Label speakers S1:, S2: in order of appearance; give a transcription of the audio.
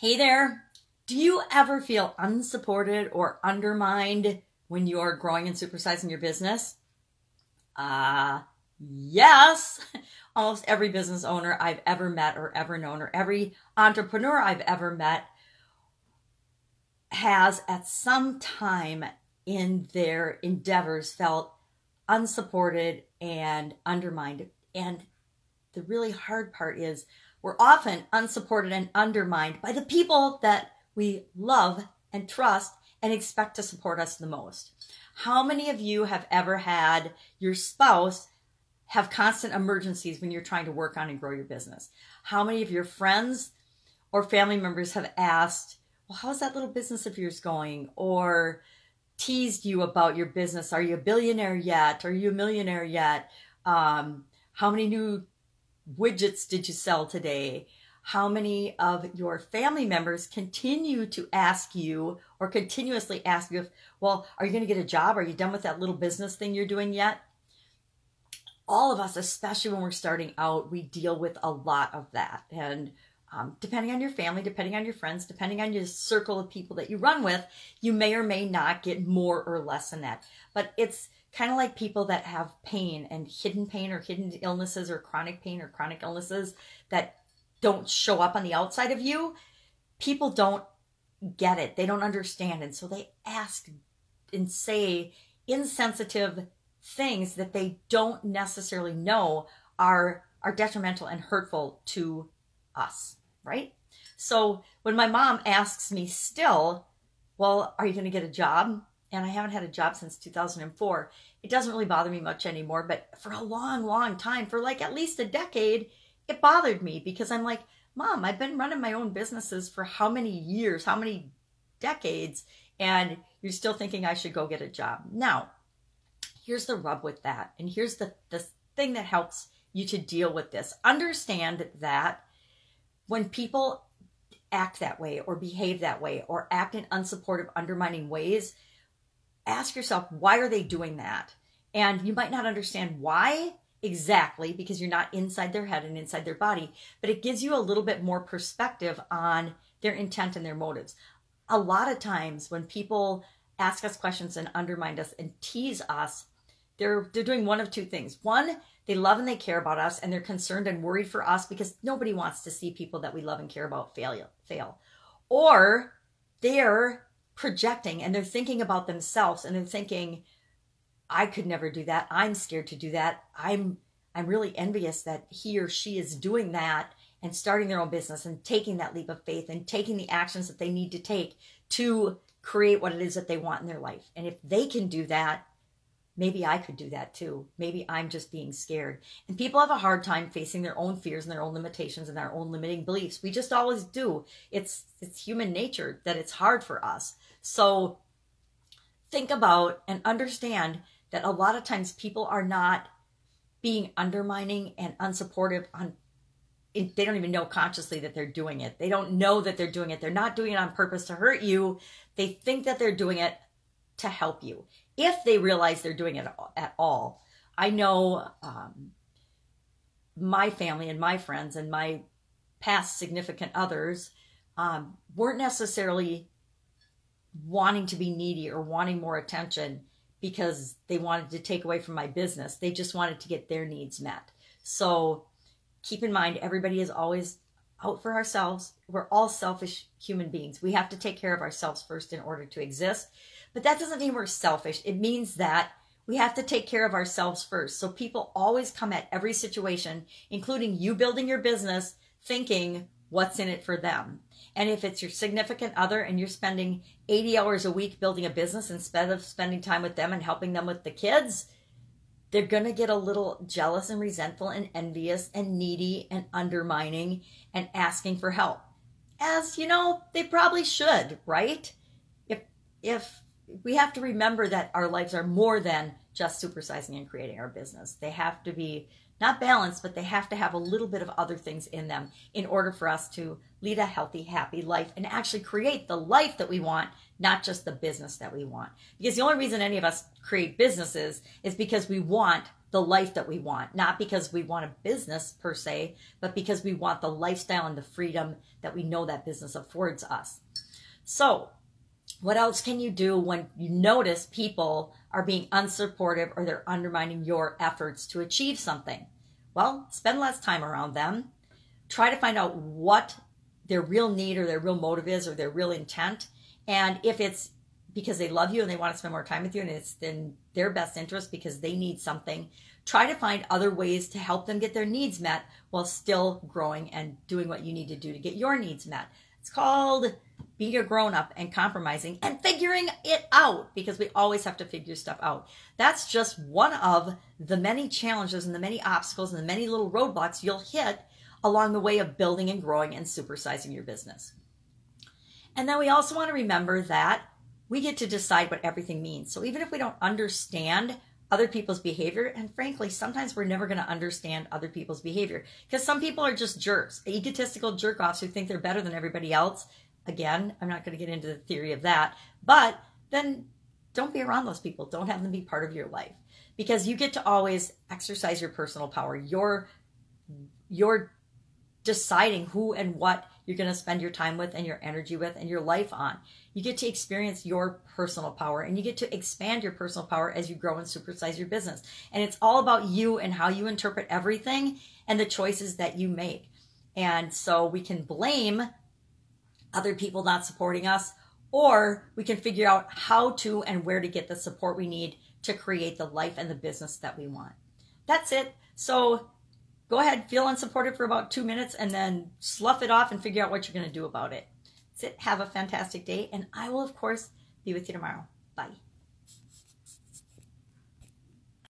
S1: Hey there. Do you ever feel unsupported or undermined when you're growing and supersizing your business? Uh, yes. Almost every business owner I've ever met or ever known, or every entrepreneur I've ever met, has at some time in their endeavors felt unsupported and undermined. And the really hard part is we're often unsupported and undermined by the people that we love and trust and expect to support us the most. How many of you have ever had your spouse have constant emergencies when you're trying to work on and grow your business? How many of your friends or family members have asked, Well, how's that little business of yours going? Or teased you about your business. Are you a billionaire yet? Are you a millionaire yet? Um, how many new widgets did you sell today? How many of your family members continue to ask you or continuously ask you, if, well, are you going to get a job? Are you done with that little business thing you're doing yet? All of us, especially when we're starting out, we deal with a lot of that. And um, depending on your family, depending on your friends, depending on your circle of people that you run with, you may or may not get more or less than that. But it's kind of like people that have pain and hidden pain or hidden illnesses or chronic pain or chronic illnesses that don't show up on the outside of you. People don't get it, they don't understand. And so they ask and say insensitive things that they don't necessarily know are are detrimental and hurtful to us, right? So when my mom asks me still, well, are you going to get a job? And I haven't had a job since 2004. It doesn't really bother me much anymore, but for a long, long time, for like at least a decade, it bothered me because I'm like, Mom, I've been running my own businesses for how many years, how many decades, and you're still thinking I should go get a job. Now, here's the rub with that. And here's the, the thing that helps you to deal with this. Understand that when people act that way or behave that way or act in unsupportive, undermining ways, ask yourself, why are they doing that? And you might not understand why exactly because you're not inside their head and inside their body, but it gives you a little bit more perspective on their intent and their motives. A lot of times when people ask us questions and undermine us and tease us, they're they're doing one of two things. One, they love and they care about us and they're concerned and worried for us because nobody wants to see people that we love and care about fail fail. Or they're projecting and they're thinking about themselves and they're thinking I could never do that. I'm scared to do that. I'm I'm really envious that he or she is doing that and starting their own business and taking that leap of faith and taking the actions that they need to take to create what it is that they want in their life. And if they can do that, maybe I could do that too. Maybe I'm just being scared. And people have a hard time facing their own fears and their own limitations and their own limiting beliefs. We just always do. It's it's human nature that it's hard for us. So think about and understand that a lot of times people are not being undermining and unsupportive on they don't even know consciously that they're doing it. They don't know that they're doing it. They're not doing it on purpose to hurt you. They think that they're doing it to help you if they realize they're doing it at all. I know um, my family and my friends and my past significant others um, weren't necessarily wanting to be needy or wanting more attention because they wanted to take away from my business. They just wanted to get their needs met. So keep in mind, everybody is always out for ourselves. We're all selfish human beings. We have to take care of ourselves first in order to exist. But that doesn't mean we're selfish. It means that we have to take care of ourselves first. So people always come at every situation, including you building your business, thinking what's in it for them. And if it's your significant other and you're spending 80 hours a week building a business instead of spending time with them and helping them with the kids, they're going to get a little jealous and resentful and envious and needy and undermining and asking for help. As you know, they probably should, right? If if we have to remember that our lives are more than just supersizing and creating our business. They have to be not balanced, but they have to have a little bit of other things in them in order for us to lead a healthy, happy life and actually create the life that we want, not just the business that we want. Because the only reason any of us create businesses is because we want the life that we want, not because we want a business per se, but because we want the lifestyle and the freedom that we know that business affords us. So, what else can you do when you notice people are being unsupportive or they're undermining your efforts to achieve something? Well, spend less time around them. Try to find out what their real need or their real motive is or their real intent. And if it's because they love you and they want to spend more time with you and it's in their best interest because they need something, try to find other ways to help them get their needs met while still growing and doing what you need to do to get your needs met. It's called being a grown up and compromising and figuring it out because we always have to figure stuff out. That's just one of the many challenges and the many obstacles and the many little roadblocks you'll hit along the way of building and growing and supersizing your business. And then we also want to remember that we get to decide what everything means. So even if we don't understand other people's behavior, and frankly, sometimes we're never going to understand other people's behavior because some people are just jerks, egotistical jerk offs who think they're better than everybody else. Again, I'm not going to get into the theory of that, but then don't be around those people. Don't have them be part of your life because you get to always exercise your personal power. Your your deciding who and what you're going to spend your time with and your energy with and your life on. You get to experience your personal power and you get to expand your personal power as you grow and supersize your business. And it's all about you and how you interpret everything and the choices that you make. And so we can blame other people not supporting us, or we can figure out how to and where to get the support we need to create the life and the business that we want. That's it. So go ahead, feel unsupported for about two minutes and then slough it off and figure out what you're going to do about it. That's it. Have a fantastic day. And I will, of course, be with you tomorrow. Bye.